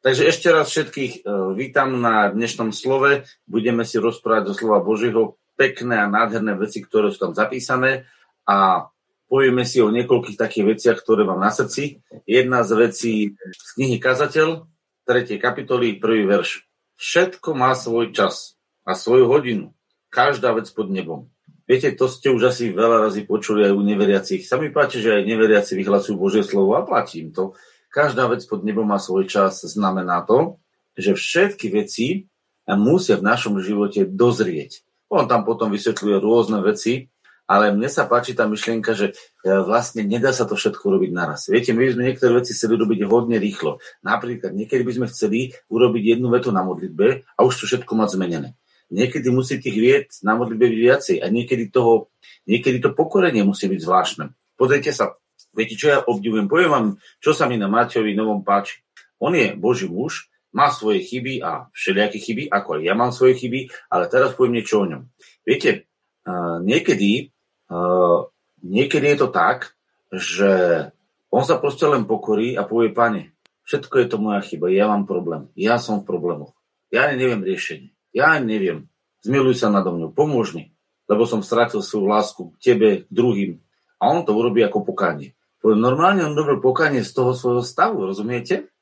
Takže ešte raz všetkých uh, vítam na dnešnom slove. Budeme si rozprávať zo slova Božieho pekné a nádherné veci, ktoré sú tam zapísané a povieme si o niekoľkých takých veciach, ktoré mám na srdci. Jedna z vecí z knihy Kazateľ, 3. kapitoly, prvý verš. Všetko má svoj čas a svoju hodinu. Každá vec pod nebom. Viete, to ste už asi veľa razy počuli aj u neveriacich. Sa mi páči, že aj neveriaci vyhlasujú Božie slovo a platím to. Každá vec pod nebom má svoj čas. Znamená to, že všetky veci musia v našom živote dozrieť. On tam potom vysvetľuje rôzne veci, ale mne sa páči tá myšlienka, že e, vlastne nedá sa to všetko robiť naraz. Viete, my by sme niektoré veci chceli robiť hodne rýchlo. Napríklad, niekedy by sme chceli urobiť jednu vetu na modlitbe a už to všetko mať zmenené. Niekedy musí tých vied na modlitbe byť viacej a niekedy, toho, niekedy to pokorenie musí byť zvláštne. Pozrite sa, viete, čo ja obdivujem? Poviem vám, čo sa mi na Matejovi Novom páči. On je Boží muž, má svoje chyby a všelijaké chyby, ako aj ja mám svoje chyby, ale teraz poviem niečo o ňom. Viete, niekedy Uh, niekedy je to tak, že on sa proste len pokorí a povie, pane, všetko je to moja chyba, ja mám problém, ja som v problémoch, ja neviem riešenie, ja neviem, zmiluj sa nado mňou, pomôž mi, lebo som strátil svoju lásku k tebe, k druhým. A on to urobí ako pokánie. Normálne on robil pokánie z toho svojho stavu, rozumiete?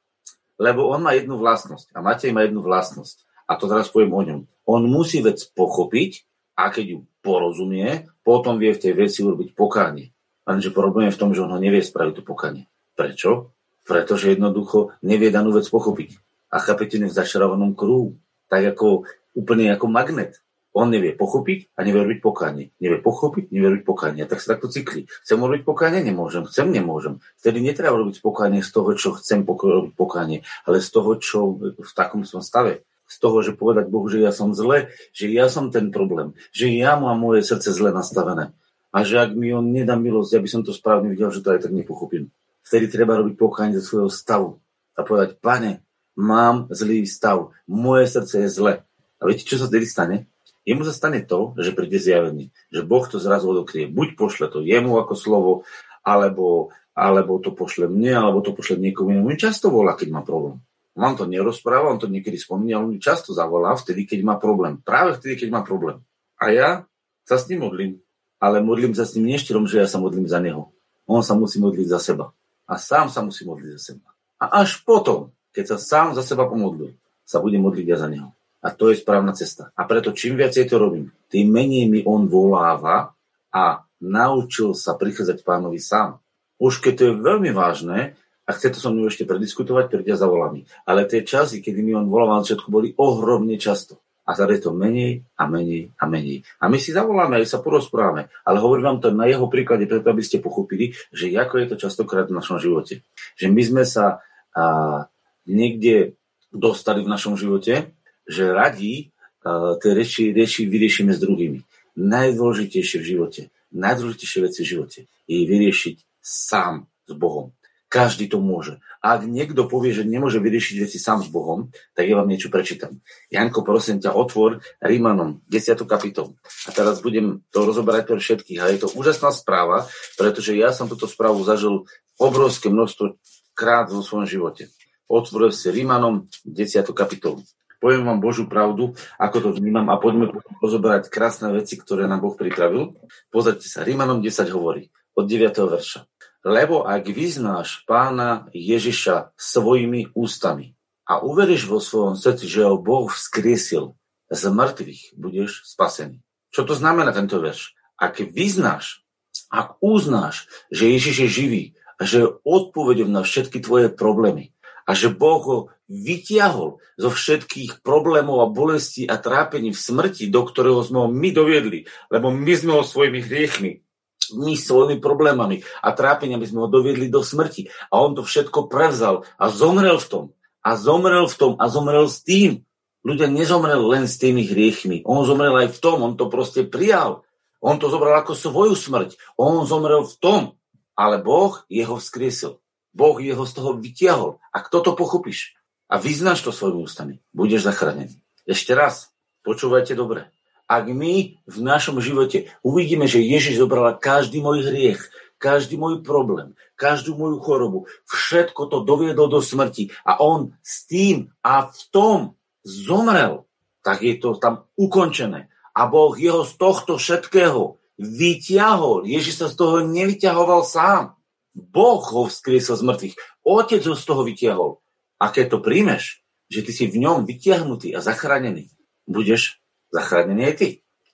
Lebo on má jednu vlastnosť a Matej má jednu vlastnosť. A to teraz poviem o ňom. On musí vec pochopiť a keď ju porozumie, potom vie v tej veci urobiť pokánie. Lenže problém je v tom, že on ho nevie spraviť to pokánie. Prečo? Pretože jednoducho nevie danú vec pochopiť. A chápete, v začarovanom kruhu. Tak ako úplne ako magnet. On nevie pochopiť a nevie robiť pokánie. Nevie pochopiť, nevie robiť pokánie. A tak sa takto cykli. Chcem robiť pokánie? Nemôžem. Chcem? Nemôžem. Vtedy netreba robiť pokánie z toho, čo chcem robiť pokánie, ale z toho, čo v takom som stave z toho, že povedať Bohu, že ja som zle, že ja som ten problém, že ja mám moje srdce zle nastavené. A že ak mi on nedá milosť, ja by som to správne videl, že to aj tak nepochopím. Vtedy treba robiť pokánie zo svojho stavu a povedať, pane, mám zlý stav, moje srdce je zle. A viete, čo sa vtedy stane? Jemu sa stane to, že príde zjavenie, že Boh to zrazu odokrie. Buď pošle to jemu ako slovo, alebo, alebo to pošle mne, alebo to pošle niekomu inému. Často volá, keď má problém. On to nerozpráva, on to niekedy spomína, on mi často zavolá vtedy, keď má problém. Práve vtedy, keď má problém. A ja sa s ním modlím. Ale modlím sa s ním neštierom, že ja sa modlím za neho. On sa musí modliť za seba. A sám sa musí modliť za seba. A až potom, keď sa sám za seba pomodlil, sa bude modliť ja za neho. A to je správna cesta. A preto čím viacej to robím, tým menej mi on voláva a naučil sa prichádzať pánovi sám. Už keď to je veľmi vážne, a chce to so mnou ešte prediskutovať, príde za volami. Ale tie časy, kedy mi on volal na začiatku, boli ohromne často. A tady je to menej a menej a menej. A my si zavoláme, aj sa porozprávame. Ale hovorím vám to na jeho príklade, preto aby ste pochopili, že ako je to častokrát v našom živote. Že my sme sa a, niekde dostali v našom živote, že radí a, tie reči, reči vyriešime s druhými. Najdôležitejšie v živote, najdôležitejšie veci v živote je vyriešiť sám s Bohom. Každý to môže. Ak niekto povie, že nemôže vyriešiť veci sám s Bohom, tak ja vám niečo prečítam. Janko, prosím ťa, otvor Rímanom 10. kapitolu. A teraz budem to rozoberať pre všetkých. A je to úžasná správa, pretože ja som túto správu zažil obrovské množstvo krát vo svojom živote. Otvoril si Rímanom 10. kapitolu. Poviem vám Božú pravdu, ako to vnímam a poďme rozoberať krásne veci, ktoré nám Boh pripravil. Pozrite sa, Rímanom 10 hovorí od 9. verša. Lebo ak vyznáš pána Ježiša svojimi ústami a uveríš vo svojom srdci, že ho Boh vzkriesil z mŕtvych, budeš spasený. Čo to znamená tento verš? Ak vyznáš, ak uznáš, že Ježiš je živý a že je odpovedom na všetky tvoje problémy a že Boh ho vytiahol zo všetkých problémov a bolestí a trápení v smrti, do ktorého sme ho my doviedli, lebo my sme ho svojimi hriechmi my svojimi problémami a trápeniami sme ho doviedli do smrti. A on to všetko prevzal a zomrel v tom. A zomrel v tom a zomrel s tým. Ľudia nezomrel len s tými hriechmi. On zomrel aj v tom, on to proste prijal. On to zobral ako svoju smrť. On zomrel v tom, ale Boh jeho vzkriesil. Boh jeho z toho vytiahol. A kto to pochopíš a vyznáš to svojimi ústami, budeš zachránený. Ešte raz, počúvajte dobre ak my v našom živote uvidíme, že Ježiš zobral každý môj hriech, každý môj problém, každú moju chorobu, všetko to doviedol do smrti a on s tým a v tom zomrel, tak je to tam ukončené. A Boh jeho z tohto všetkého vyťahol. Ježiš sa z toho nevyťahoval sám. Boh ho vzkriesol z mŕtvych. Otec ho z toho vyťahol. A keď to príjmeš, že ty si v ňom vyťahnutý a zachránený, budeš zachránený aj ty.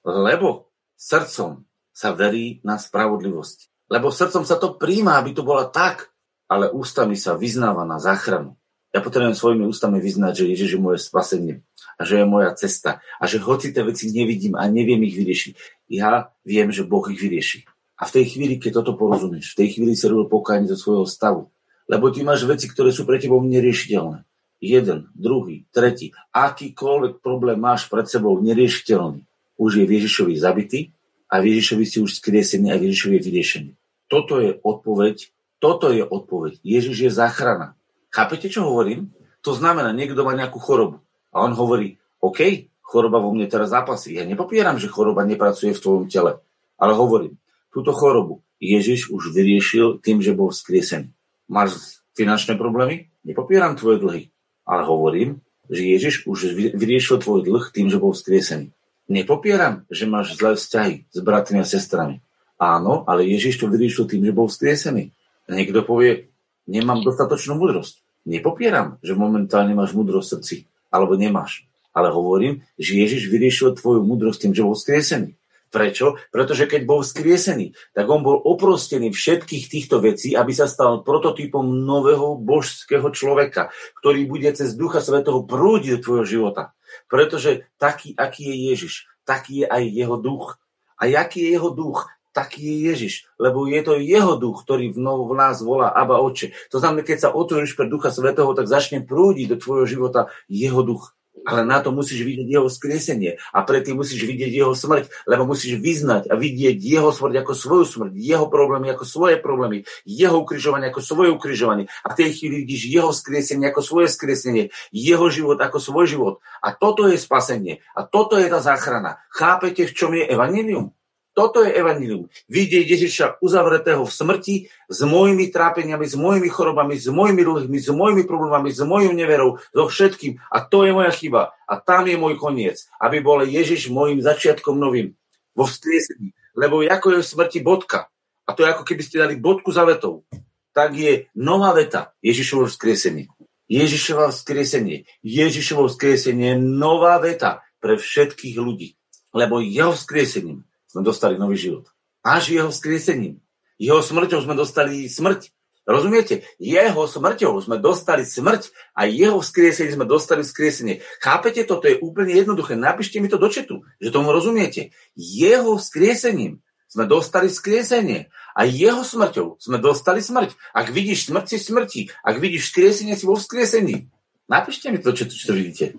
Lebo srdcom sa verí na spravodlivosť. Lebo srdcom sa to príjma, aby to bola tak, ale ústami sa vyznáva na záchranu. Ja potrebujem svojimi ústami vyznať, že Ježiš je moje spasenie a že je moja cesta a že hoci tie veci nevidím a neviem ich vyriešiť, ja viem, že Boh ich vyrieši. A v tej chvíli, keď toto porozumieš, v tej chvíli sa robil pokánie zo svojho stavu. Lebo ty máš veci, ktoré sú pre tebou neriešiteľné. Jeden, druhý, tretí. Akýkoľvek problém máš pred sebou neriešiteľný. Už je Ježišovi zabitý a Ježišovi si už skriesený a Ježišovi je vyriešený. Toto je odpoveď, toto je odpoveď. Ježiš je záchrana. Chápete, čo hovorím? To znamená, niekto má nejakú chorobu a on hovorí, OK, choroba vo mne teraz zápasí. Ja nepopieram, že choroba nepracuje v tvojom tele, ale hovorím, túto chorobu Ježiš už vyriešil tým, že bol vzkriesený. Máš finančné problémy? Nepopieram tvoje dlhy, ale hovorím, že Ježiš už vyriešil tvoj dlh tým, že bol vzkriesený. Nepopieram, že máš zlé vzťahy s bratmi a sestrami. Áno, ale Ježiš to vyriešil tým, že bol vzkriesený. Niekto povie, nemám dostatočnú múdrosť. Nepopieram, že momentálne máš múdrosť v srdci, alebo nemáš. Ale hovorím, že Ježiš vyriešil tvoju múdrosť tým, že bol vzkriesený. Prečo? Pretože keď bol vzkriesený, tak on bol oprostený všetkých týchto vecí, aby sa stal prototypom nového božského človeka, ktorý bude cez Ducha Svetého prúdiť do tvojho života. Pretože taký, aký je Ježiš, taký je aj jeho duch. A aký je jeho duch? Taký je Ježiš, lebo je to jeho duch, ktorý v, v nás volá Aba Oče. To znamená, keď sa otvoríš pre Ducha Svetého, tak začne prúdiť do tvojho života jeho duch ale na to musíš vidieť jeho skriesenie a predtým musíš vidieť jeho smrť, lebo musíš vyznať a vidieť jeho smrť ako svoju smrť, jeho problémy ako svoje problémy, jeho ukrižovanie ako svoje ukrižovanie a v tej chvíli vidíš jeho skriesenie ako svoje skriesenie, jeho život ako svoj život. A toto je spasenie a toto je tá záchrana. Chápete, v čom je evanilium? Toto je evanilium. Vidieť Ježiša uzavretého v smrti s mojimi trápeniami, s mojimi chorobami, s mojimi dlhmi, s mojimi problémami, s mojou neverou, so všetkým. A to je moja chyba. A tam je môj koniec. Aby bol Ježiš môjim začiatkom novým. Vo vzkriesení. Lebo ako je v smrti bodka. A to je ako keby ste dali bodku za vetou. Tak je nová veta Ježišovo vzkriesenie. Ježišovo vzkriesenie. Ježišovo vzkriesenie je nová veta pre všetkých ľudí. Lebo jeho vzkriesením sme dostali nový život. Až jeho skriesením. Jeho smrťou sme dostali smrť. Rozumiete? Jeho smrťou sme dostali smrť a jeho vzkriesením sme dostali vzkriesenie. Chápete to? To je úplne jednoduché. Napíšte mi to do četu, že tomu rozumiete. Jeho vzkriesením sme dostali vzkriesenie a jeho smrťou sme dostali smrť. Ak vidíš smrť, si smrti. Ak vidíš vzkriesenie, si vo vzkriesení. Napíšte mi to, čo, čo, čo vidíte.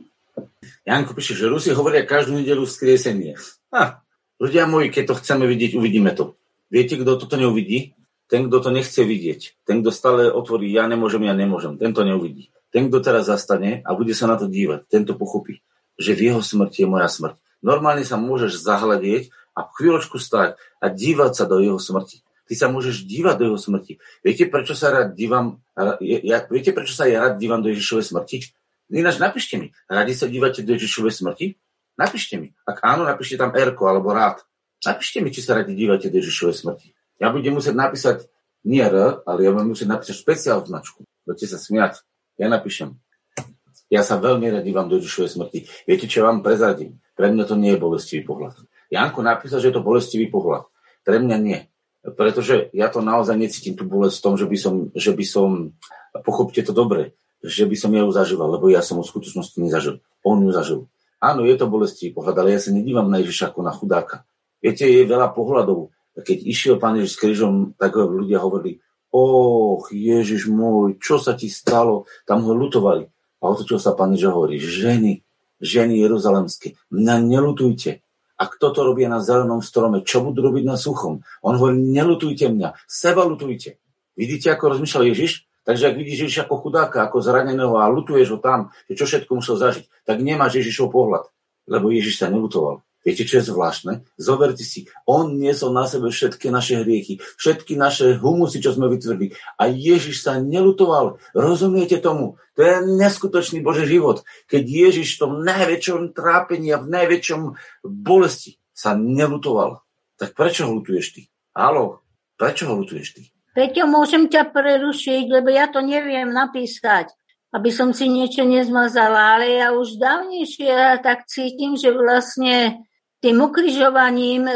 Janko píše, že Rusi hovoria každú nedelu vzkriesenie. Ha, Ľudia moji, keď to chceme vidieť, uvidíme to. Viete, kto toto neuvidí? Ten, kto to nechce vidieť. Ten, kto stále otvorí, ja nemôžem, ja nemôžem. Ten to neuvidí. Ten, kto teraz zastane a bude sa na to dívať, ten to pochopí, že v jeho smrti je moja smrť. Normálne sa môžeš zahľadieť a chvíľočku stať a dívať sa do jeho smrti. Ty sa môžeš dívať do jeho smrti. Viete, prečo sa rád dívam, ja, viete, prečo sa ja rád dívam do Ježišovej smrti? Ináč napíšte mi, radi sa dívate do Ježišovej smrti? Napíšte mi. Ak áno, napíšte tam Erko alebo rád. Napíšte mi, či sa radi dívate do Ježišovej smrti. Ja budem musieť napísať nie R, ale ja budem musieť napísať špeciálnu značku. Budete sa smiať. Ja napíšem. Ja sa veľmi rád dívam do Ježišovej smrti. Viete, čo vám prezradím? Pre mňa to nie je bolestivý pohľad. Janko napísal, že je to bolestivý pohľad. Pre mňa nie. Pretože ja to naozaj necítim tú bolesť v tom, že by som, že by som pochopte to dobre, že by som ju zažíval, lebo ja som v skutočnosti nezažil. On ju zažil. Áno, je to bolestivý pohľad, ale ja sa nedívam na Ježiša ako na chudáka. Viete, je veľa pohľadov. Keď išiel pán Ježiš s krížom, tak ľudia hovorili, och, Ježiš môj, čo sa ti stalo? Tam ho lutovali. A otočil sa pán Ježiš hovorí, ženy, ženy jeruzalemské, mňa nelutujte. A kto to robí na zelenom strome? Čo budú robiť na suchom? On hovorí, nelutujte mňa, seba lutujte. Vidíte, ako rozmýšľal Ježiš? Takže ak vidíš Ježiša ako chudáka, ako zraneného a lutuješ ho tam, že čo všetko musel zažiť, tak nemáš Ježišov pohľad, lebo Ježiš sa nelutoval. Viete, čo je zvláštne? Zoberte si, on niesol na sebe všetky naše hriechy, všetky naše humusy, čo sme vytvrdili. A Ježiš sa nelutoval. Rozumiete tomu? To je neskutočný Boží život. Keď Ježiš v tom najväčšom trápení a v najväčšom bolesti sa nelutoval. Tak prečo ho lutuješ ty? Halo, prečo ho lutuješ ty? Peťo, môžem ťa prerušiť, lebo ja to neviem napísať aby som si niečo nezmazala, ale ja už dávnejšie tak cítim, že vlastne tým ukrižovaním e,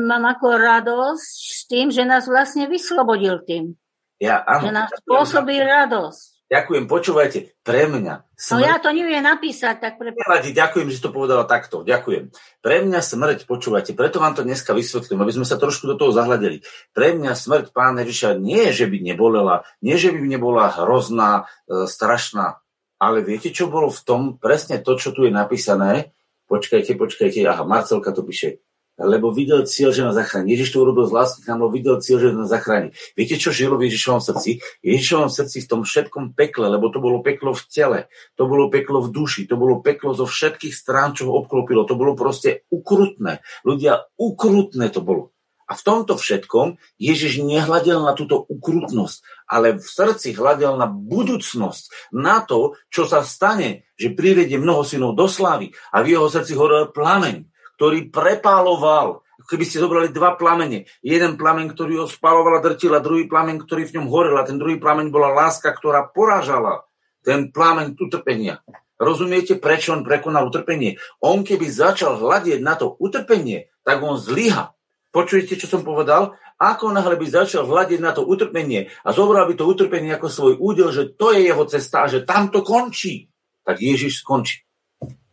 mám ako radosť s tým, že nás vlastne vyslobodil tým. Ja, áno. Že nás spôsobí radosť. Ďakujem, počúvajte, pre mňa. Smrť... No ja to neviem napísať, tak pre... Nevadí, ďakujem, že si to povedala takto, ďakujem. Pre mňa smrť, počúvajte, preto vám to dneska vysvetlím, aby sme sa trošku do toho zahľadili. Pre mňa smrť pána Ježiša nie že by nebolela, nie, že by nebola hrozná, e, strašná, ale viete, čo bolo v tom, presne to, čo tu je napísané, počkajte, počkajte, aha, Marcelka to píše, lebo videl cieľ, že nás zachráni. Ježiš to urobil z lásky k nám, lebo videl cieľ, že nás zachráni. Viete, čo žilo v Ježišovom srdci? Ježišovom srdci v tom všetkom pekle, lebo to bolo peklo v tele, to bolo peklo v duši, to bolo peklo zo všetkých strán, čo ho obklopilo. To bolo proste ukrutné. Ľudia, ukrutné to bolo. A v tomto všetkom Ježiš nehľadel na túto ukrutnosť, ale v srdci hľadel na budúcnosť, na to, čo sa stane, že privedie mnoho synov do slávy a v jeho srdci horel plameň, ktorý prepáloval. Keby ste zobrali dva plamene, jeden plameň, ktorý ho spaloval a drtil a druhý plameň, ktorý v ňom horel a ten druhý plameň bola láska, ktorá porážala ten plameň utrpenia. Rozumiete, prečo on prekonal utrpenie? On keby začal hľadieť na to utrpenie, tak on zlyha. Počujete, čo som povedal? Ako náhle by začal hľadiť na to utrpenie a zobral by to utrpenie ako svoj údel, že to je jeho cesta že tam to končí, tak Ježiš skončí.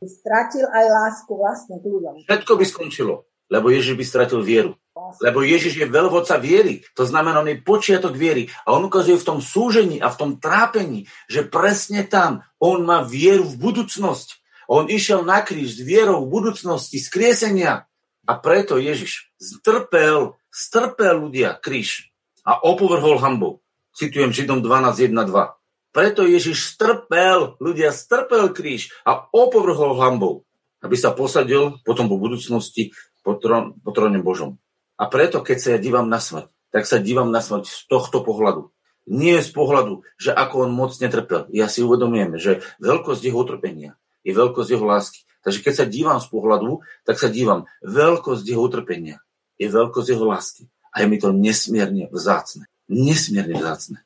Stratil aj lásku vlastne k ľuďom. Všetko by skončilo, lebo Ježiš by stratil vieru. Lebo Ježiš je veľvodca viery, to znamená, on je počiatok viery a on ukazuje v tom súžení a v tom trápení, že presne tam on má vieru v budúcnosť. On išiel na kríž s vierou v budúcnosti, skriesenia, a preto Ježiš strpel, strpel ľudia kríž a opovrhol hambou. Citujem Židom 12.1.2. Preto Ježiš strpel, ľudia strpel kríž a opovrhol hambou, aby sa posadil potom po budúcnosti po, trón, po tróne Božom. A preto, keď sa ja dívam na smrť, tak sa dívam na smrť z tohto pohľadu. Nie z pohľadu, že ako on moc netrpel. Ja si uvedomujem, že veľkosť jeho utrpenia je veľkosť jeho lásky. Takže keď sa dívam z pohľadu, tak sa dívam veľkosť jeho utrpenia, je veľkosť jeho lásky. A je mi to nesmierne vzácne. Nesmierne vzácne.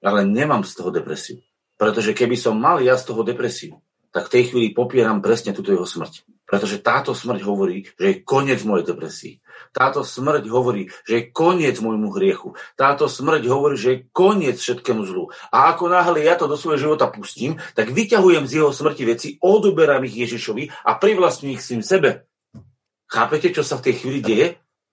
Ale nemám z toho depresiu. Pretože keby som mal ja z toho depresiu, tak v tej chvíli popieram presne túto jeho smrť. Pretože táto smrť hovorí, že je koniec mojej depresii. Táto smrť hovorí, že je koniec môjmu hriechu. Táto smrť hovorí, že je koniec všetkému zlu. A ako náhle ja to do svojho života pustím, tak vyťahujem z jeho smrti veci, odoberám ich Ježišovi a privlastňujem ich svým sebe. Chápete, čo sa v tej chvíli deje?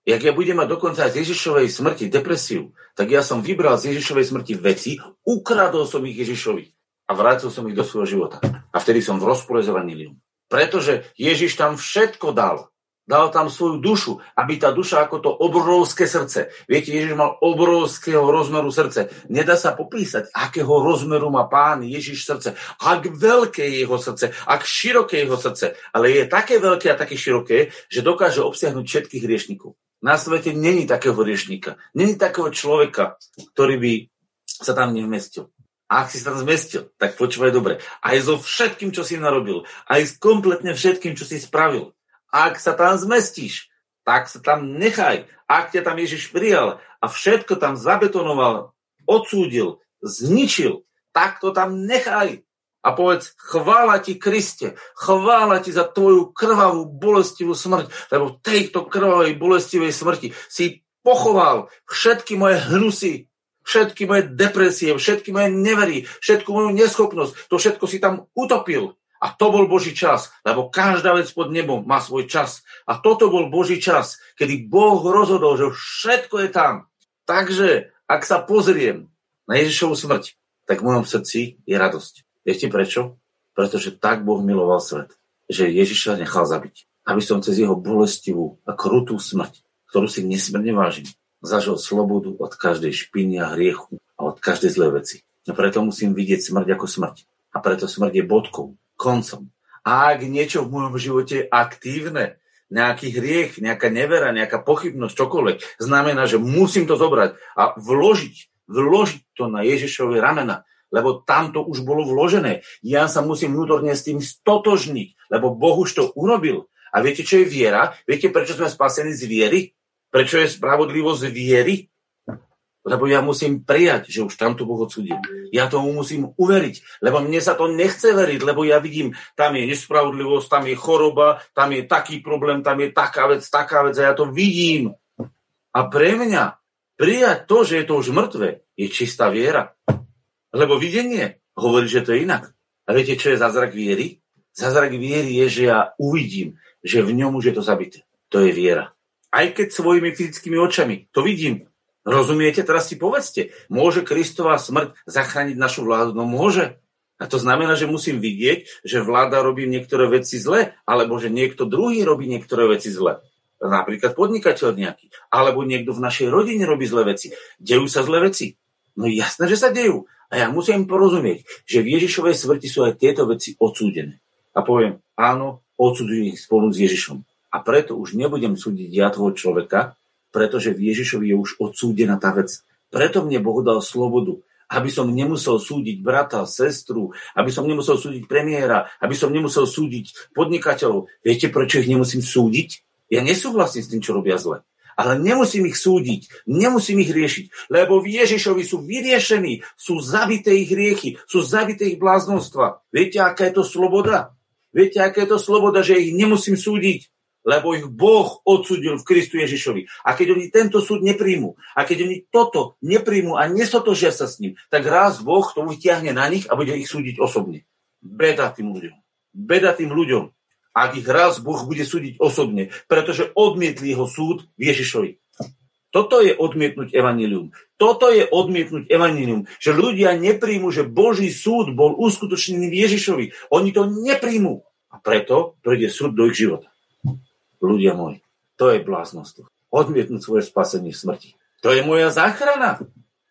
Jak ja budem mať dokonca aj z Ježišovej smrti depresiu, tak ja som vybral z Ježišovej smrti veci, ukradol som ich Ježišovi a vrátil som ich do svojho života. A vtedy som v rozpore s evanílium. Pretože Ježiš tam všetko dal. Dal tam svoju dušu, aby tá duša ako to obrovské srdce. Viete, Ježiš mal obrovského rozmeru srdce. Nedá sa popísať, akého rozmeru má pán Ježiš srdce. Ak veľké je jeho srdce, ak široké je jeho srdce. Ale je také veľké a také široké, že dokáže obsiahnuť všetkých hriešnikov. Na svete není takého hriešnika. Není takého človeka, ktorý by sa tam nevmestil. A ak si sa tam zmestil, tak počúvaj dobre. Aj so všetkým, čo si narobil. Aj s kompletne všetkým, čo si spravil. Ak sa tam zmestíš, tak sa tam nechaj. Ak ťa tam Ježiš prijal a všetko tam zabetonoval, odsúdil, zničil, tak to tam nechaj. A povedz, chvála ti Kriste, chvála ti za tvoju krvavú, bolestivú smrť, lebo v tejto krvavej, bolestivej smrti si pochoval všetky moje hnusy, všetky moje depresie, všetky moje nevery, všetku moju neschopnosť, to všetko si tam utopil. A to bol Boží čas, lebo každá vec pod nebom má svoj čas. A toto bol Boží čas, kedy Boh rozhodol, že všetko je tam. Takže, ak sa pozriem na Ježišovu smrť, tak v mojom srdci je radosť. Viete prečo? Pretože tak Boh miloval svet, že Ježiša nechal zabiť. Aby som cez jeho bolestivú a krutú smrť, ktorú si nesmierne vážim, zažil slobodu od každej špiny a hriechu a od každej zlej veci. A preto musím vidieť smrť ako smrť. A preto smrť je bodkou, koncom. A ak niečo v mojom živote je aktívne, nejaký hriech, nejaká nevera, nejaká pochybnosť, čokoľvek, znamená, že musím to zobrať a vložiť, vložiť to na Ježišové ramena, lebo tam to už bolo vložené. Ja sa musím vnútorne s tým stotožniť, lebo Boh už to urobil. A viete, čo je viera? Viete, prečo sme spasení z viery? Prečo je spravodlivosť viery? Lebo ja musím prijať, že už tamto Boh odsudil. Ja tomu musím uveriť, lebo mne sa to nechce veriť, lebo ja vidím, tam je nespravodlivosť, tam je choroba, tam je taký problém, tam je taká vec, taká vec a ja to vidím. A pre mňa prijať to, že je to už mŕtve, je čistá viera. Lebo videnie hovorí, že to je inak. A viete, čo je zázrak viery? Zázrak viery je, že ja uvidím, že v ňom už je to zabité. To je viera. Aj keď svojimi fyzickými očami to vidím, Rozumiete? Teraz si povedzte, môže Kristová smrť zachrániť našu vládu? No môže. A to znamená, že musím vidieť, že vláda robí niektoré veci zle, alebo že niekto druhý robí niektoré veci zle. Napríklad podnikateľ nejaký. Alebo niekto v našej rodine robí zlé veci. Dejú sa zlé veci. No jasné, že sa dejú. A ja musím porozumieť, že v Ježišovej smrti sú aj tieto veci odsúdené. A poviem, áno, odsudzujem ich spolu s Ježišom. A preto už nebudem súdiť ja toho človeka, pretože v Ježišovi je už odsúdená tá vec. Preto mne Boh dal slobodu, aby som nemusel súdiť brata, sestru, aby som nemusel súdiť premiéra, aby som nemusel súdiť podnikateľov. Viete, prečo ich nemusím súdiť? Ja nesúhlasím s tým, čo robia zle. Ale nemusím ich súdiť, nemusím ich riešiť, lebo v Ježišovi sú vyriešení, sú zabité ich riechy, sú zabité ich bláznostva. Viete, aká je to sloboda? Viete, aká je to sloboda, že ich nemusím súdiť, lebo ich Boh odsudil v Kristu Ježišovi. A keď oni tento súd nepríjmu, a keď oni toto nepríjmu a nesotožia sa s ním, tak raz Boh to vyťahne na nich a bude ich súdiť osobne. Beda tým ľuďom. Beda tým ľuďom, ak ich raz Boh bude súdiť osobne, pretože odmietli jeho súd Ježišovi. Toto je odmietnúť evanílium. Toto je odmietnúť evanílium, že ľudia nepríjmu, že Boží súd bol uskutočnený v Ježišovi. Oni to nepríjmu. A preto príde súd do ich života ľudia moji. To je bláznostvo. Odmietnúť svoje spasenie v smrti. To je moja záchrana.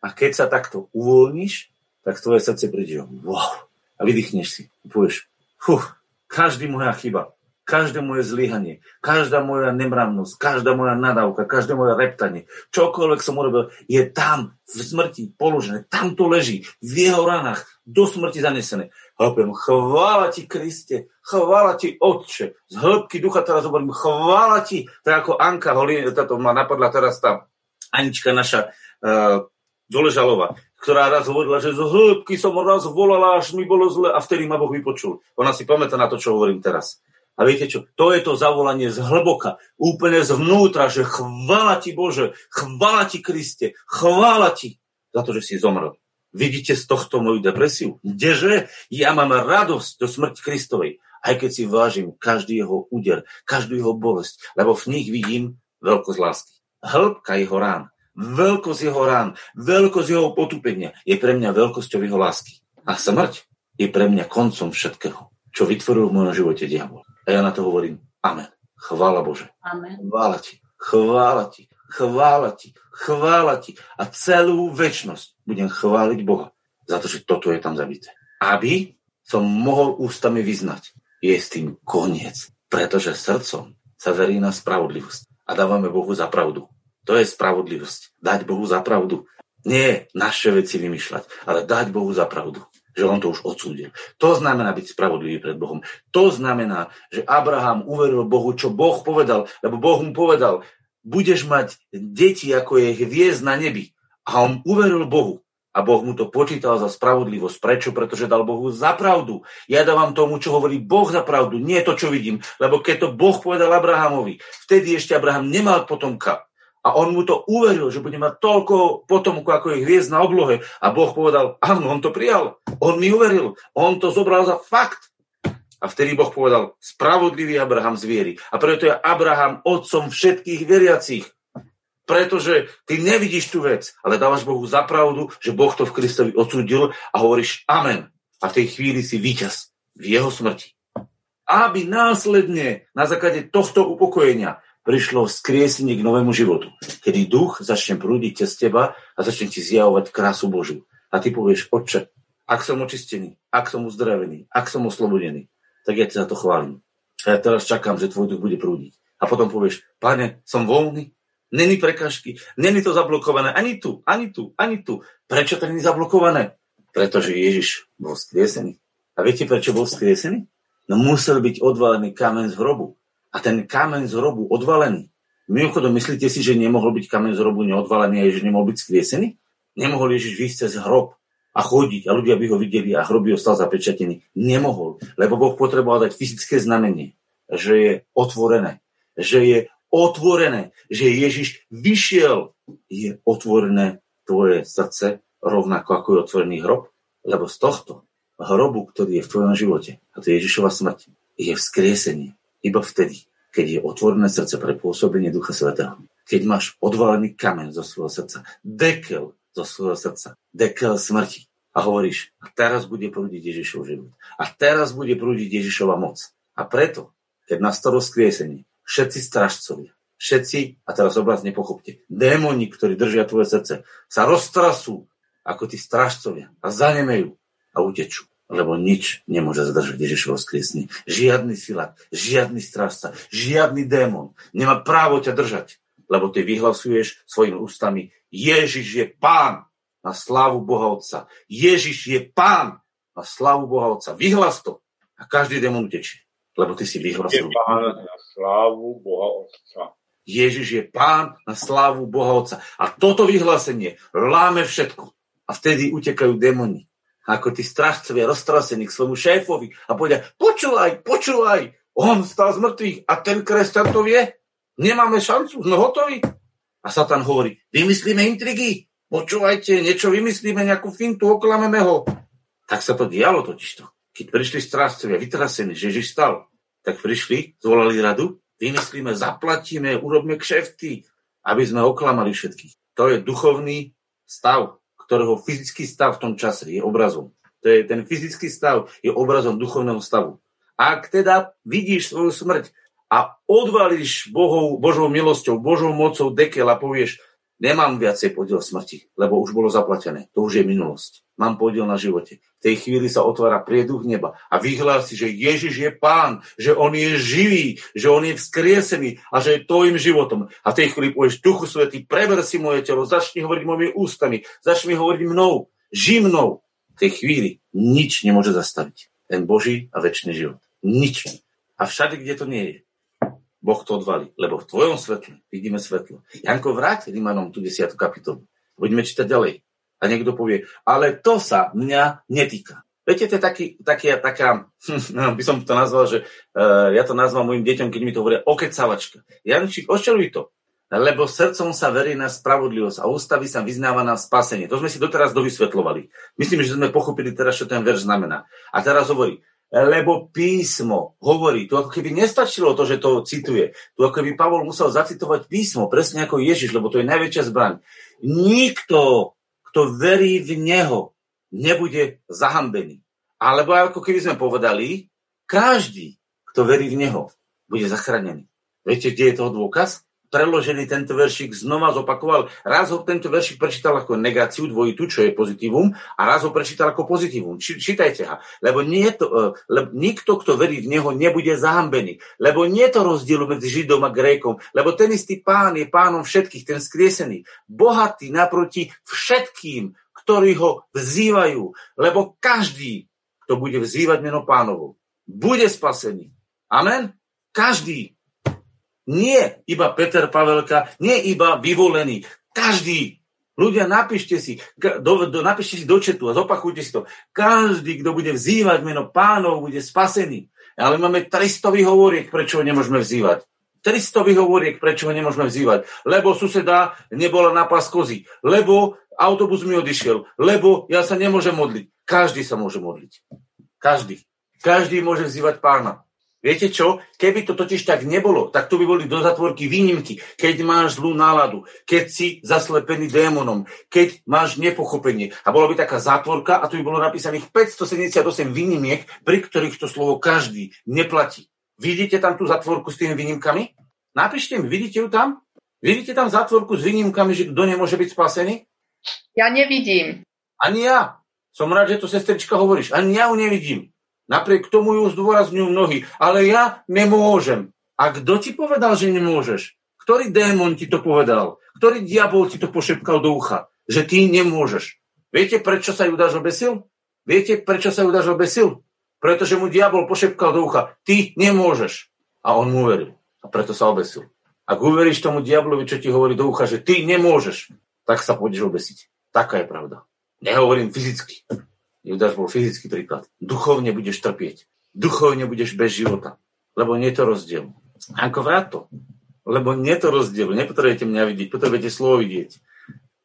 A keď sa takto uvoľníš, tak tvoje srdce príde, wow, a vydýchneš si. Povieš, fuh, každý moja chyba, každé moje zlyhanie, každá moja nemravnosť, každá moja nadávka, každé moje reptanie, čokoľvek som urobil, je tam v smrti položené, tam to leží, v jeho ranách, do smrti zanesené. A chvála ti Kriste, chvála ti Otče. Z hĺbky ducha teraz hovorím, chvála ti. Je ako Anka Holin, táto ma napadla teraz tá Anička naša uh, Doležalová, ktorá raz hovorila, že z hĺbky som raz volala, až mi bolo zle a vtedy ma Boh vypočul. Ona si pamätá na to, čo hovorím teraz. A viete čo? To je to zavolanie z hlboka, úplne zvnútra, že chvála ti Bože, chvála ti Kriste, chvála ti za to, že si zomrel. Vidíte z tohto moju depresiu? Kdeže? Ja mám radosť do smrti Kristovej, aj keď si vážim každý jeho úder, každú jeho bolesť, lebo v nich vidím veľkosť lásky. Hĺbka jeho rán, veľkosť jeho rán, veľkosť jeho potupenia je pre mňa veľkosťou jeho lásky. A smrť je pre mňa koncom všetkého, čo vytvoril v mojom živote diabol. A ja na to hovorím Amen. Chvála Bože. Amen. Chvála ti. Chvála ti. Chvála ti. Chvála ti. A celú väčnosť budem chváliť Boha za to, že toto je tam zabité. Aby som mohol ústami vyznať. Je s tým koniec. Pretože srdcom sa verí na spravodlivosť. A dávame Bohu za pravdu. To je spravodlivosť. Dať Bohu za pravdu. Nie naše veci vymýšľať, ale dať Bohu za pravdu že on to už odsúdil. To znamená byť spravodlivý pred Bohom. To znamená, že Abraham uveril Bohu, čo Boh povedal, lebo Boh mu povedal, budeš mať deti, ako je hviezd na nebi. A on uveril Bohu. A Boh mu to počítal za spravodlivosť. Prečo? Pretože dal Bohu za pravdu. Ja dávam tomu, čo hovorí Boh za pravdu, nie to, čo vidím. Lebo keď to Boh povedal Abrahamovi, vtedy ešte Abraham nemal potomka. A on mu to uveril, že bude mať toľko potomkov, ako je hviezd na oblohe. A Boh povedal, áno, on to prijal. On mi uveril. On to zobral za fakt. A vtedy Boh povedal, spravodlivý Abraham zvierí. A preto je Abraham otcom všetkých veriacich. Pretože ty nevidíš tú vec, ale dávaš Bohu za pravdu, že Boh to v Kristovi odsúdil a hovoríš amen. A v tej chvíli si víťaz v jeho smrti. Aby následne na základe tohto upokojenia prišlo vzkriesenie k novému životu. Kedy duch začne prúdiť cez teba a začne ti zjavovať krásu Božiu. A ty povieš, oče, ak som očistený, ak som uzdravený, ak som oslobodený, tak ja ti za to chválim. A ja teraz čakám, že tvoj duch bude prúdiť. A potom povieš, pane, som voľný, není prekažky, není to zablokované ani tu, ani tu, ani tu. Prečo to není zablokované? Pretože Ježiš bol skriesený. A viete, prečo bol skriesený? No musel byť odvalený kamen z hrobu. A ten kamen z hrobu odvalený. Mimochodom, myslíte si, že nemohol byť kamen z hrobu neodvalený a že nemohol byť skriesený? Nemohol Ježiš výjsť cez hrob a chodiť a ľudia by ho videli a hrob by ostal zapečatený. Nemohol, lebo Boh potreboval dať fyzické znamenie, že je otvorené, že je otvorené, že Ježiš vyšiel, je otvorené tvoje srdce, rovnako ako je otvorený hrob, lebo z tohto hrobu, ktorý je v tvojom živote, a to je Ježišova smrť, je vzkriesenie iba vtedy, keď je otvorené srdce pre pôsobenie Ducha Svetého. Keď máš odvalený kamen zo svojho srdca, dekel zo svojho srdca, dekel smrti a hovoríš, a teraz bude prúdiť Ježišov život. A teraz bude prúdiť Ježišova moc. A preto, keď nastalo skriesenie, všetci stražcovia, všetci, a teraz obraz nepochopte, démoni, ktorí držia tvoje srdce, sa roztrasú ako tí stražcovia a zanemejú a utečú. Lebo nič nemôže zadržať Ježišovo skriesenie. Žiadny silák, žiadny strážca, žiadny démon nemá právo ťa držať. Lebo ty vyhlasuješ svojimi ústami Ježiš je pán na slávu Boha Otca. Ježiš je pán na slávu Boha Otca. Vyhlas to a každý démon utečie. Lebo ty si vyhlasil. Je pán na slávu Boha Otca. Ježiš je pán na slávu Boha Otca. A toto vyhlásenie láme všetko. A vtedy utekajú démoni. Ako tí strachcovia roztrasení k svojmu šéfovi a povedia, počúvaj, počúvaj, on stal z mŕtvych a ten kresťan to vie. Nemáme šancu, sme hotoví. A Satan hovorí, vymyslíme intrigy, počúvajte, niečo vymyslíme, nejakú fintu, oklameme ho. Tak sa to dialo totižto. Keď prišli strážcovia vytrasení, že Ježiš stal, tak prišli, zvolali radu, vymyslíme, zaplatíme, urobíme kšefty, aby sme oklamali všetkých. To je duchovný stav, ktorého fyzický stav v tom čase je obrazom. To je, ten fyzický stav je obrazom duchovného stavu. Ak teda vidíš svoju smrť a odvalíš Bohou, Božou milosťou, Božou mocou dekel a povieš, nemám viacej podiel smrti, lebo už bolo zaplatené. To už je minulosť. Mám podiel na živote. V tej chvíli sa otvára prieduch neba a vyhlási, že Ježiš je pán, že on je živý, že on je vzkriesený a že je tvojim životom. A v tej chvíli povieš, Duchu Svetý, preber si moje telo, začni hovoriť mojimi ústami, začni hovoriť mnou, ži mnou. V tej chvíli nič nemôže zastaviť. Ten Boží a väčší život. Nič. A všade, kde to nie je, Boh to odvalí, lebo v tvojom svetle vidíme svetlo. Janko, vráť Rímanom tú 10. kapitolu. Budeme čítať ďalej. A niekto povie, ale to sa mňa netýka. Viete, to je taký, taký, taká, by som to nazval, že uh, ja to nazval mojim deťom, keď mi to hovoria, okecavačka. Jančík, oščeluj to. Lebo srdcom sa verí na spravodlivosť a ústavy sa vyznáva na spasenie. To sme si doteraz dovysvetlovali. Myslím, že sme pochopili teraz, čo ten verš znamená. A teraz hovorí, lebo písmo hovorí, tu ako keby nestačilo to, že to cituje, tu ako keby Pavol musel zacitovať písmo, presne ako Ježiš, lebo to je najväčšia zbraň. Nikto, kto verí v Neho, nebude zahambený. Alebo ako keby sme povedali, každý, kto verí v Neho, bude zachránený. Viete, kde je toho dôkaz? Preložený tento veršik znova zopakoval. Raz ho tento veršik prečítal ako negáciu dvojitú, čo je pozitívum, a raz ho prečítal ako pozitívum. Či, čítajte ha. Lebo, nie to, e, lebo nikto, kto verí v Neho, nebude zahambený. Lebo nie je to rozdielu medzi Židom a Grékom. Lebo ten istý pán je pánom všetkých, ten skriesený. Bohatý naproti všetkým, ktorí ho vzývajú. Lebo každý, kto bude vzývať meno pánovo, bude spasený. Amen? Každý. Nie iba Peter Pavelka, nie iba vyvolený. Každý. Ľudia, napíšte si, do, do, napíšte si do četu a zopakujte si to. Každý, kto bude vzývať meno pánov, bude spasený. Ale máme 300 vyhovoriek, prečo ho nemôžeme vzývať. 300 vyhovoriek, prečo ho nemôžeme vzývať. Lebo suseda nebola na pás kozy. Lebo autobus mi odišiel. Lebo ja sa nemôžem modliť. Každý sa môže modliť. Každý. Každý môže vzývať pána. Viete čo? Keby to totiž tak nebolo, tak to by boli do zatvorky výnimky. Keď máš zlú náladu, keď si zaslepený démonom, keď máš nepochopenie. A bola by taká zátvorka a tu by bolo napísaných 578 výnimiek, pri ktorých to slovo každý neplatí. Vidíte tam tú zatvorku s tými výnimkami? Napíšte mi, vidíte ju tam? Vidíte tam zatvorku s výnimkami, že kto nemôže byť spasený? Ja nevidím. Ani ja. Som rád, že to sestrička hovoríš. Ani ja ju nevidím. Napriek tomu ju zdôrazňujú mnohí. Ale ja nemôžem. A kto ti povedal, že nemôžeš? Ktorý démon ti to povedal? Ktorý diabol ti to pošepkal do ucha? Že ty nemôžeš. Viete, prečo sa Judáš obesil? Viete, prečo sa Judáš obesil? Pretože mu diabol pošepkal do ucha, ty nemôžeš. A on mu uveril. A preto sa obesil. Ak uveríš tomu diablovi, čo ti hovorí do ucha, že ty nemôžeš, tak sa pôjdeš obesiť. Taká je pravda. Nehovorím fyzicky. Judáš bol fyzický príklad. Duchovne budeš trpieť. Duchovne budeš bez života. Lebo nie je to rozdiel. Ako vrát to. Lebo nie je to rozdiel. Nepotrebujete mňa vidieť, potrebujete slovo vidieť.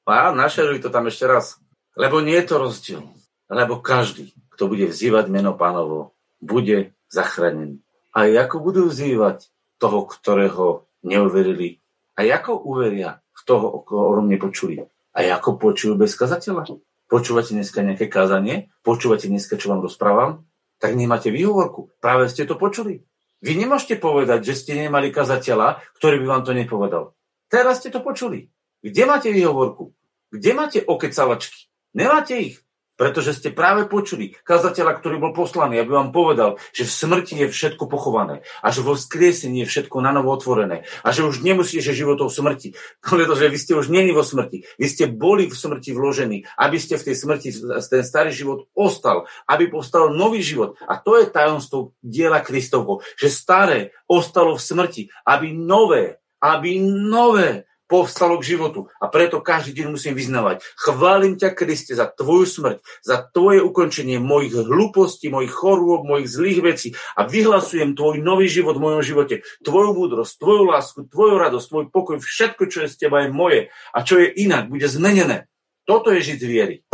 A našeruj to tam ešte raz. Lebo nie je to rozdiel. Lebo každý, kto bude vzývať meno pánovo, bude zachránený. A ako budú vzývať toho, ktorého neuverili? A ako uveria v toho, o ktorom nepočuli? A ako počujú bez kazateľa? Počúvate dneska nejaké kázanie? Počúvate dneska, čo vám rozprávam? Tak nemáte výhovorku. Práve ste to počuli. Vy nemôžete povedať, že ste nemali kazateľa, ktorý by vám to nepovedal. Teraz ste to počuli. Kde máte výhovorku? Kde máte okecavačky? Nemáte ich. Pretože ste práve počuli kazateľa, ktorý bol poslaný, aby vám povedal, že v smrti je všetko pochované a že vo vzkriesení je všetko na novo otvorené a že už nemusíte životov smrti, pretože vy ste už není vo smrti. Vy ste boli v smrti vložení, aby ste v tej smrti, ten starý život ostal, aby postal nový život. A to je tajomstvo diela Kristovho, že staré ostalo v smrti, aby nové, aby nové povstalo k životu. A preto každý deň musím vyznávať. Chválim ťa, Kriste, za tvoju smrť, za tvoje ukončenie mojich hlúpostí, mojich chorôb, mojich zlých vecí a vyhlasujem tvoj nový život v mojom živote, tvoju múdrosť, tvoju lásku, tvoju radosť, tvoj pokoj, všetko, čo je z teba, je moje. A čo je inak, bude zmenené. Toto je žiť viery.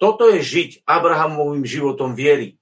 Toto je žiť Abrahamovým životom viery.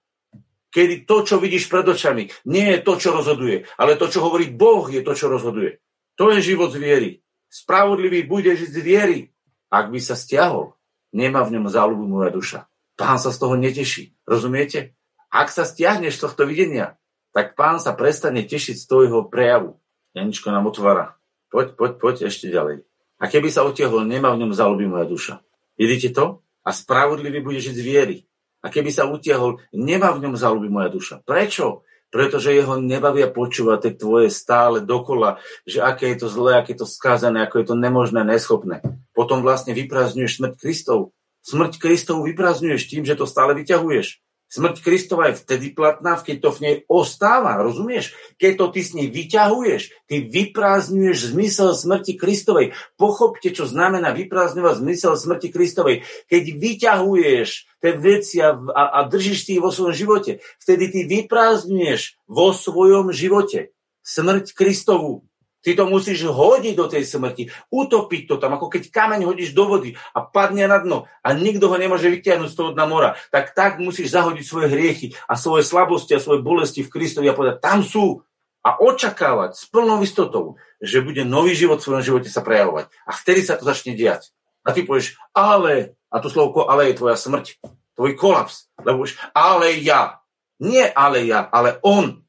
Kedy to, čo vidíš pred očami, nie je to, čo rozhoduje, ale to, čo hovorí Boh, je to, čo rozhoduje. To je život z viery. Spravodlivý bude žiť z viery. Ak by sa stiahol, nemá v ňom záľubu moja duša. Pán sa z toho neteší. Rozumiete? Ak sa stiahneš z tohto videnia, tak pán sa prestane tešiť z tvojho prejavu. Janičko nám otvára. Poď, poď, poď ešte ďalej. A keby sa utiahol, nemá v ňom záľuby moja duša. Vidíte to? A spravodlivý bude žiť z viery. A keby sa utiahol, nemá v ňom záľuby moja duša. Prečo? Pretože jeho nebavia počúvať tie tvoje stále dokola, že aké je to zlé, aké je to skázané, ako je to nemožné, neschopné. Potom vlastne vyprázdňuješ smrť Kristov. Smrť Kristov vyprázdňuješ tým, že to stále vyťahuješ. Smrť Kristova je vtedy platná, keď to v nej ostáva, rozumieš? Keď to ty s nej vyťahuješ, ty vyprázdňuješ zmysel smrti Kristovej. Pochopte, čo znamená vyprázdňovať zmysel smrti Kristovej. Keď vyťahuješ tie veci a, a, a držíš si vo svojom živote, vtedy ty vyprázdňuješ vo svojom živote smrť Kristovu. Ty to musíš hodiť do tej smrti, utopiť to tam, ako keď kameň hodíš do vody a padne na dno a nikto ho nemôže vyťahnuť z toho dna mora. Tak tak musíš zahodiť svoje hriechy a svoje slabosti a svoje bolesti v Kristovi a povedať, tam sú. A očakávať s plnou istotou, že bude nový život v svojom živote sa prejavovať. A vtedy sa to začne diať. A ty povieš, ale, a to slovko ale je tvoja smrť, tvoj kolaps. Lebo už, ale ja. Nie ale ja, ale on.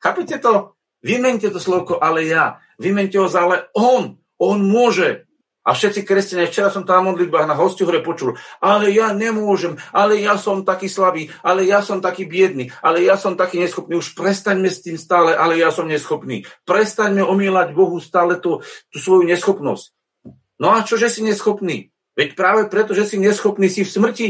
Chápete to? Vymente to slovko ale ja. Vymente ho za ale on. On môže. A všetci kresťania, včera som tam modlitbách na hostiu hore počul, ale ja nemôžem, ale ja som taký slabý, ale ja som taký biedný, ale ja som taký neschopný. Už prestaňme s tým stále, ale ja som neschopný. Prestaňme omýlať Bohu stále tú, tú svoju neschopnosť. No a čože si neschopný? Veď práve preto, že si neschopný, si v smrti.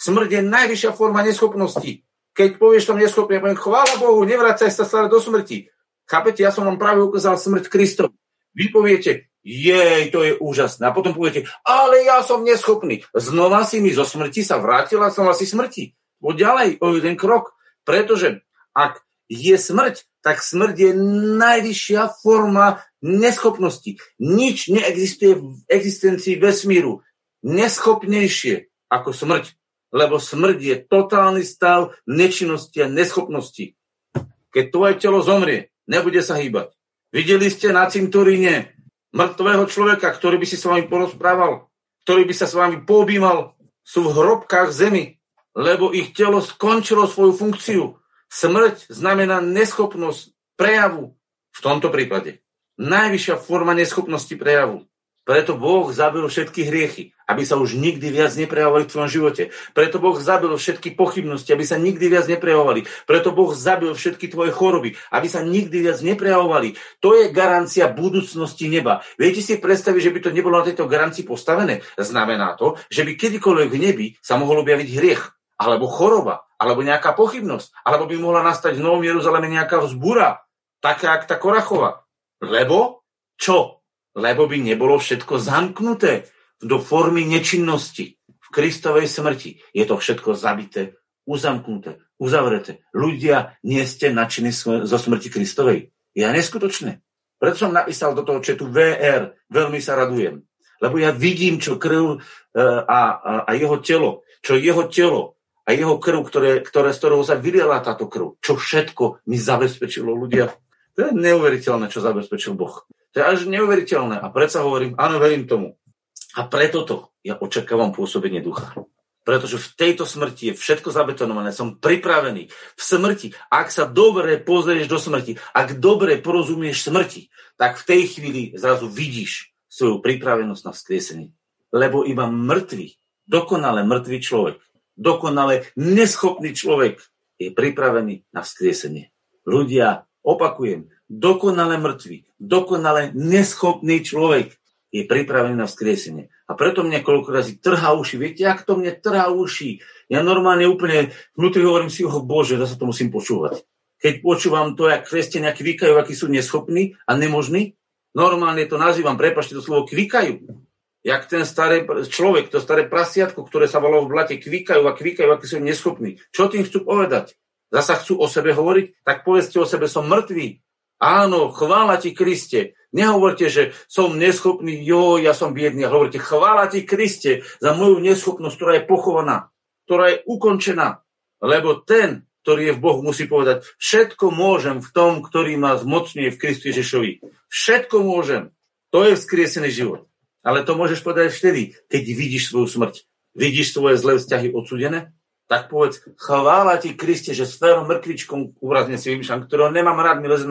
Smrť je najvyššia forma neschopnosti. Keď povieš som neschopný, ja poviem, chvála Bohu, nevracaj sa stále do smrti. Chápete, ja som vám práve ukázal smrť Kristov. Vy poviete, jej, to je úžasné. A potom poviete, ale ja som neschopný. Znova si mi zo smrti sa vrátila, som asi smrti. Poď ďalej, o jeden krok. Pretože ak je smrť, tak smrť je najvyššia forma neschopnosti. Nič neexistuje v existencii vesmíru neschopnejšie ako smrť. Lebo smrť je totálny stav nečinnosti a neschopnosti. Keď tvoje telo zomrie, nebude sa hýbať. Videli ste na cintoríne mŕtvého človeka, ktorý by si s vami porozprával, ktorý by sa s vami poobímal, sú v hrobkách zemi, lebo ich telo skončilo svoju funkciu. Smrť znamená neschopnosť prejavu v tomto prípade. Najvyššia forma neschopnosti prejavu. Preto Boh zabil všetky hriechy. Aby sa už nikdy viac neprejavovali v tvojom živote. Preto Boh zabil všetky pochybnosti, aby sa nikdy viac neprejavovali. Preto Boh zabil všetky tvoje choroby, aby sa nikdy viac neprejavovali. To je garancia budúcnosti neba. Viete si predstaviť, že by to nebolo na tejto garancii postavené? Znamená to, že by kedykoľvek v nebi sa mohol objaviť hriech, alebo choroba, alebo nejaká pochybnosť, alebo by mohla nastať v Novom Jeruzaleme nejaká vzbúra, taká jak tá Korachova. Lebo čo? Lebo by nebolo všetko zamknuté do formy nečinnosti v Kristovej smrti. Je to všetko zabité, uzamknuté, uzavreté. Ľudia, nie ste nadšení zo smrti Kristovej. Je neskutočné. Preto som napísal do toho četu VR. Veľmi sa radujem. Lebo ja vidím, čo krv e, a, a, a jeho telo, čo jeho telo a jeho krv, ktoré, ktoré, z ktorého sa vyliela táto krv, čo všetko mi zabezpečilo ľudia. To je neuveriteľné, čo zabezpečil Boh. To je až neuveriteľné. A predsa hovorím, áno, verím tomu. A preto to ja očakávam pôsobenie ducha. Pretože v tejto smrti je všetko zabetonované, som pripravený v smrti. Ak sa dobre pozrieš do smrti, ak dobre porozumieš smrti, tak v tej chvíli zrazu vidíš svoju pripravenosť na vzkriesenie. Lebo iba mŕtvý, dokonale mŕtvý človek, dokonale neschopný človek je pripravený na vzkriesenie. Ľudia, opakujem, dokonale mŕtvý, dokonale neschopný človek je pripravený na vzkriesenie. A preto mne koľko razy trhá uši. Viete, ak to mne trhá uši? Ja normálne úplne vnútri hovorím si, oh Bože, zase to musím počúvať. Keď počúvam to, jak kresťania kvikajú, akí sú neschopní a nemožní, normálne to nazývam, prepašte to slovo, kvikajú. Jak ten starý človek, to staré prasiatko, ktoré sa volalo v blate, kvikajú a kvikajú, akí sú neschopní. Čo tým chcú povedať? Zasa chcú o sebe hovoriť? Tak povedzte o sebe, som mŕtvý. Áno, chvála ti Kriste. Nehovorte, že som neschopný, jo, ja som biedný. Hovorte, chvála ti Kriste za moju neschopnosť, ktorá je pochovaná, ktorá je ukončená. Lebo ten, ktorý je v Bohu, musí povedať, všetko môžem v tom, ktorý ma zmocňuje v Kristu Ježišovi. Všetko môžem. To je vzkriesený život. Ale to môžeš povedať vtedy, keď vidíš svoju smrť. Vidíš svoje zlé vzťahy odsudené? Tak povedz, chvála ti Kriste, že s Ferom Mrkvičkom, úrazne si vymýšľam, ktorého nemám rád, mi leze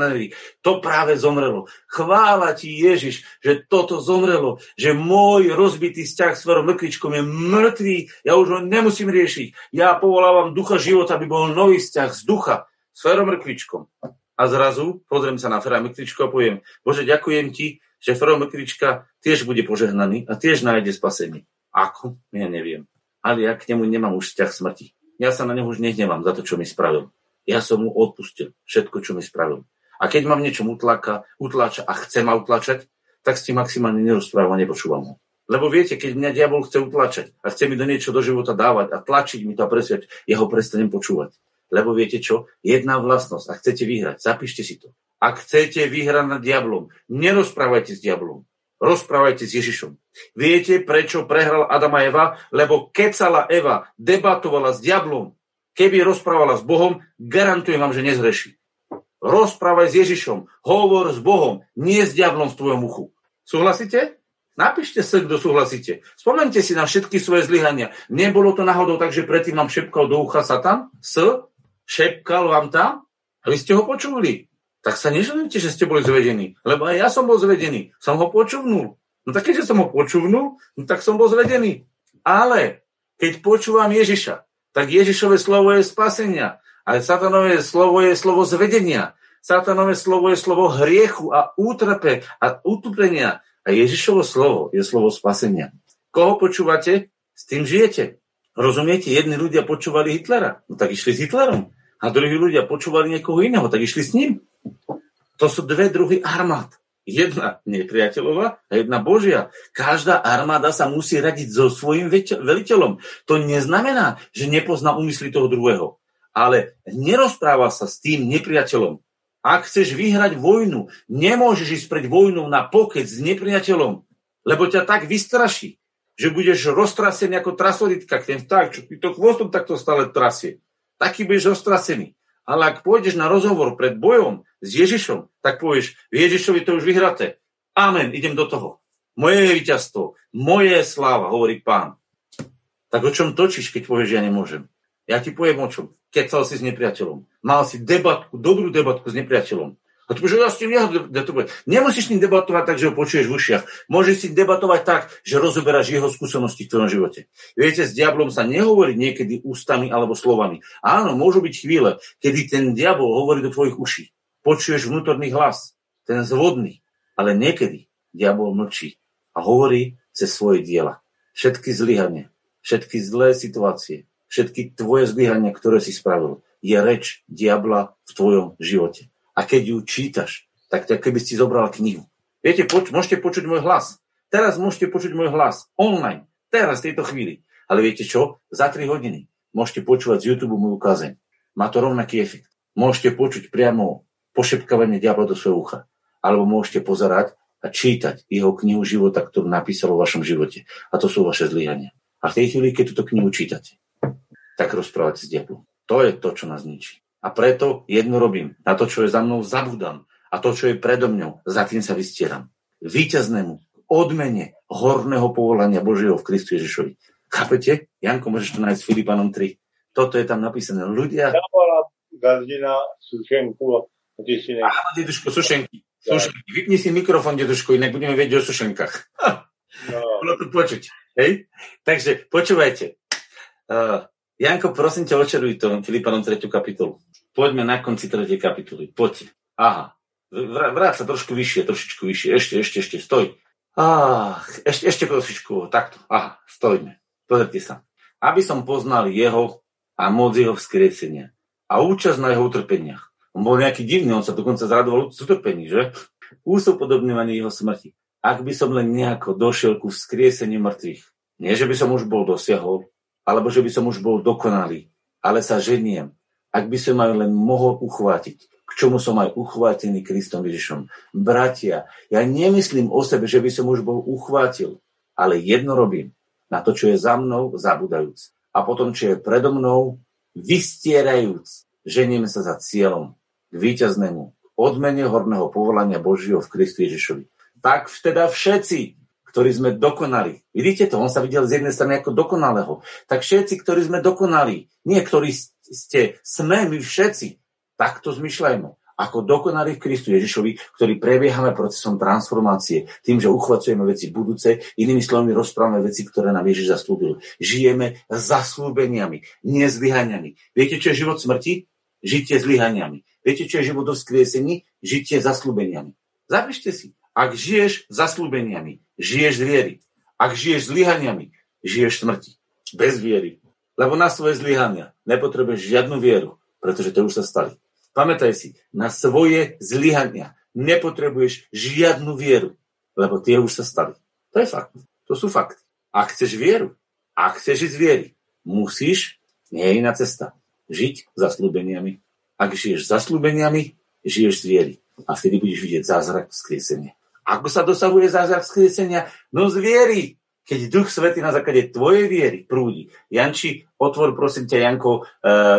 to práve zomrelo. Chvála ti Ježiš, že toto zomrelo, že môj rozbitý vzťah s Ferom Mrkvičkom je mŕtvý, ja už ho nemusím riešiť. Ja povolávam ducha života, aby bol nový vzťah z ducha s Ferom Mrkvičkom. A zrazu pozriem sa na Fera Mrkvičko a poviem, Bože, ďakujem ti, že Fero Mrkvička tiež bude požehnaný a tiež nájde spasenie. Ako? Ja neviem ale ja k nemu nemám už vzťah smrti. Ja sa na neho už nehnevám za to, čo mi spravil. Ja som mu odpustil všetko, čo mi spravil. A keď mám niečo utláka, utláča a chce ma utlačať, tak s maximálne nerozprávam a nepočúvam ho. Lebo viete, keď mňa diabol chce utlačať a chce mi do niečo do života dávať a tlačiť mi to a presviať, ja ho prestanem počúvať. Lebo viete čo? Jedna vlastnosť. Ak chcete vyhrať, zapíšte si to. Ak chcete vyhrať nad diablom, nerozprávajte s diablom. Rozprávajte s Ježišom. Viete, prečo prehral Adam a Eva? Lebo kecala Eva, debatovala s diablom. Keby rozprávala s Bohom, garantujem vám, že nezreší. Rozprávaj s Ježišom, hovor s Bohom, nie s diablom v tvojom uchu. Súhlasíte? Napíšte sa, kto súhlasíte. Spomente si na všetky svoje zlyhania. Nebolo to náhodou tak, že predtým vám šepkal do ucha Satan? S? Šepkal vám tam? Vy ste ho počuli tak sa nežalujte, že ste boli zvedení. Lebo aj ja som bol zvedený. Som ho počúvnul. No tak keďže som ho počúvnul, no tak som bol zvedený. Ale keď počúvam Ježiša, tak Ježišové slovo je spasenia. A satanové slovo je slovo zvedenia. Satanové slovo je slovo hriechu a útrpe a utupenia. A Ježišovo slovo je slovo spasenia. Koho počúvate? S tým žijete. Rozumiete? Jedni ľudia počúvali Hitlera. No tak išli s Hitlerom. A druhí ľudia počúvali niekoho iného. Tak išli s ním. To sú dve druhy armád. Jedna nepriateľová a jedna Božia. Každá armáda sa musí radiť so svojím veliteľom. To neznamená, že nepozná úmysly toho druhého. Ale nerozpráva sa s tým nepriateľom. Ak chceš vyhrať vojnu, nemôžeš ísť pred vojnou na pokec s nepriateľom, lebo ťa tak vystraší, že budeš roztrasený ako trasoditka, ten vták, čo to chvostom takto stále trasie. Taký budeš roztrasený. Ale ak pôjdeš na rozhovor pred bojom s Ježišom, tak povieš, Ježišovi to už vyhraté. Amen, idem do toho. Moje víťazstvo, moje sláva, hovorí pán. Tak o čom točíš, keď povieš, ja nemôžem? Ja ti poviem o čom. Kecal si s nepriateľom. Mal si debatku, dobrú debatku s nepriateľom. A tu že ja s tým debatovať. Nemusíš s ním debatovať tak, že ho počuješ v ušiach. Môžeš s ním debatovať tak, že rozoberáš jeho skúsenosti v tvojom živote. Viete, s diablom sa nehovorí niekedy ústami alebo slovami. Áno, môžu byť chvíle, kedy ten diabol hovorí do tvojich uší. Počuješ vnútorný hlas, ten zvodný. Ale niekedy diabol mlčí a hovorí cez svoje diela. Všetky zlyhania, všetky zlé situácie, všetky tvoje zlyhania, ktoré si spravil, je reč diabla v tvojom živote a keď ju čítaš, tak to keby si zobral knihu. Viete, poč- môžete počuť môj hlas. Teraz môžete počuť môj hlas online. Teraz, v tejto chvíli. Ale viete čo? Za 3 hodiny môžete počúvať z YouTube môj kazeň. Má to rovnaký efekt. Môžete počuť priamo pošepkávanie diabla do svojho ucha. Alebo môžete pozerať a čítať jeho knihu života, ktorú napísal o vašom živote. A to sú vaše zlyhania. A v tej chvíli, keď túto knihu čítate, tak rozprávate s diablom. To je to, čo nás ničí. A preto jedno robím. Na to, čo je za mnou, zabudám. A to, čo je predo mňou, za tým sa vystieram. Výťaznému odmene horného povolania Božieho v Kristu Ježišovi. Chápete? Janko, môžeš to nájsť Filipanom 3. Toto je tam napísané. Ľudia... Gazdina, sušenku, ty si ne... Áno, deduško, sušenky. sušenky. Vypni si mikrofón, deduško, inak budeme vedieť o sušenkách. No. Bolo to počuť. Hej? Takže počúvajte. Uh, Janko, prosím ťa, očaruj to Filipanom 3. kapitolu. Poďme na konci tretej kapitoly. Poďte. Aha. Vráť sa trošku vyššie, trošičku vyššie. Ešte, ešte, ešte, stoj. Ach, ešte, ešte trošičku. Takto. Aha, stojme. Pozrite sa. Aby som poznal jeho a moc jeho vzkriesenia a účasť na jeho utrpeniach. On bol nejaký divný, on sa dokonca zradoval z utrpení, že? Úsopodobňovaný jeho smrti. Ak by som len nejako došiel ku vzkrieseniu mŕtvych, nie že by som už bol dosiahol, alebo že by som už bol dokonalý, ale sa ženiem ak by som aj len mohol uchvátiť, k čomu som aj uchvátený Kristom Ježišom. Bratia, ja nemyslím o sebe, že by som už bol uchvátil, ale jedno robím, na to, čo je za mnou, zabudajúc. A potom, čo je predo mnou, vystierajúc, ženieme sa za cieľom k víťaznému, odmene horného povolania Božieho v Kristu Ježišovi. Tak teda všetci, ktorí sme dokonali. Vidíte to? On sa videl z jednej strany ako dokonalého. Tak všetci, ktorí sme dokonali, nie ktorí ste, sme my všetci, takto zmyšľajme ako dokonali v Kristu Ježišovi, ktorý prebiehame procesom transformácie, tým, že uchvacujeme veci budúce, inými slovami rozprávame veci, ktoré nám Ježiš zaslúbil. Žijeme zaslúbeniami, nezlyhaniami. Viete, čo je život smrti? Žitie zlyhaniami. Viete, čo je život do vzkriesení? Žitie zaslúbeniami. Zapíšte si. Ak žiješ zaslúbeniami, žiješ z viery. Ak žiješ zlyhaniami, žiješ smrti. Bez viery. Lebo na svoje zlyhania nepotrebuješ žiadnu vieru, pretože to už sa stali. Pamätaj si, na svoje zlyhania nepotrebuješ žiadnu vieru, lebo tie už sa stali. To je fakt. To sú fakty. Ak chceš vieru, ak chceš ísť viery, musíš, nie je iná cesta, žiť zaslúbeniami. Ak žiješ zaslúbeniami, žiješ z viery. A vtedy budeš vidieť zázrak vzkriesenia. Ako sa dosahuje zázrak vzkriesenia? No z viery. Keď Duch Svety na základe tvojej viery prúdi. Janči, otvor prosím ťa, Janko,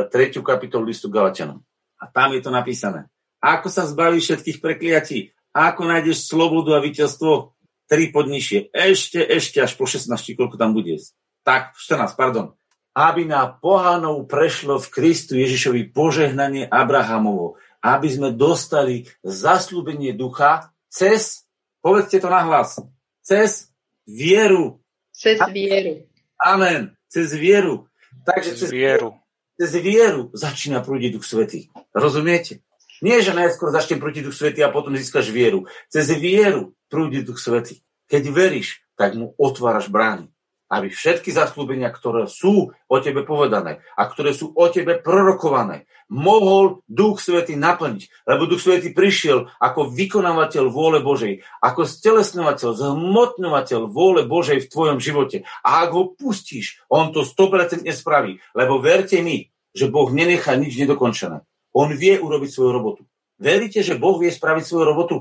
tretiu kapitolu listu Galatianom. A tam je to napísané. Ako sa zbavíš všetkých prekliatí? Ako nájdeš slobodu a víťazstvo? Tri podnižšie. Ešte, ešte až po 16, koľko tam bude. Tak, 14, pardon. Aby na pohanov prešlo v Kristu Ježišovi požehnanie Abrahamovo. Aby sme dostali zaslúbenie ducha cez, povedzte to nahlas, cez vieru. Cez vieru. Amen. Cez vieru. Takže cez vieru. Cez vieru začína prúdiť Duch Svetý. Rozumiete? Nie, že najskôr začne prúdiť Duch Svetý a potom získaš vieru. Cez vieru prúdi Duch Svetý. Keď veríš, tak mu otváraš brány aby všetky zaslúbenia, ktoré sú o tebe povedané a ktoré sú o tebe prorokované, mohol Duch Svetý naplniť. Lebo Duch Svetý prišiel ako vykonávateľ vôle Božej, ako stelesnovateľ, zhmotňovateľ vôle Božej v tvojom živote. A ak ho pustíš, on to 100% spraví. Lebo verte mi, že Boh nenechá nič nedokončené. On vie urobiť svoju robotu. Veríte, že Boh vie spraviť svoju robotu?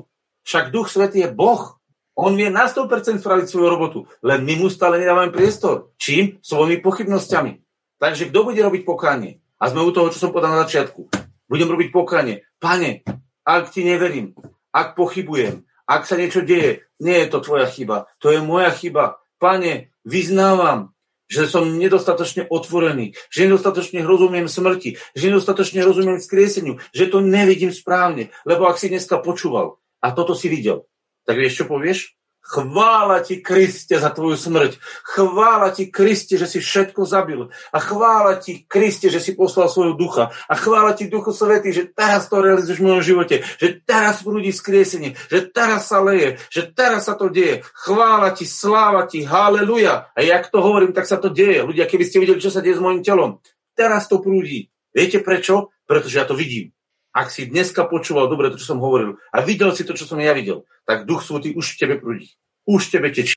Však Duch Svetý je Boh. On vie na 100% spraviť svoju robotu, len my mu stále nedávame priestor. Čím? Svojimi pochybnosťami. Takže kto bude robiť pokánie? A sme u toho, čo som povedal na začiatku. Budem robiť pokánie. Pane, ak ti neverím, ak pochybujem, ak sa niečo deje, nie je to tvoja chyba, to je moja chyba. Pane, vyznávam, že som nedostatočne otvorený, že nedostatočne rozumiem smrti, že nedostatočne rozumiem skrieseniu, že to nevidím správne. Lebo ak si dneska počúval a toto si videl, tak vieš, čo povieš? Chvála ti, Kriste, za tvoju smrť. Chvála ti, Kriste, že si všetko zabil. A chvála ti, Kriste, že si poslal svojho ducha. A chvála ti, Duchu Svetý, že teraz to realizuješ v mojom živote. Že teraz prúdi skriesenie. Že teraz sa leje. Že teraz sa to deje. Chvála ti, sláva ti, haleluja. A jak to hovorím, tak sa to deje. Ľudia, keby ste videli, čo sa deje s mojim telom. Teraz to prúdi. Viete prečo? Pretože ja to vidím ak si dneska počúval dobre to, čo som hovoril a videl si to, čo som ja videl, tak Duch Svetý už v tebe prúdi. Už v tebe tečí.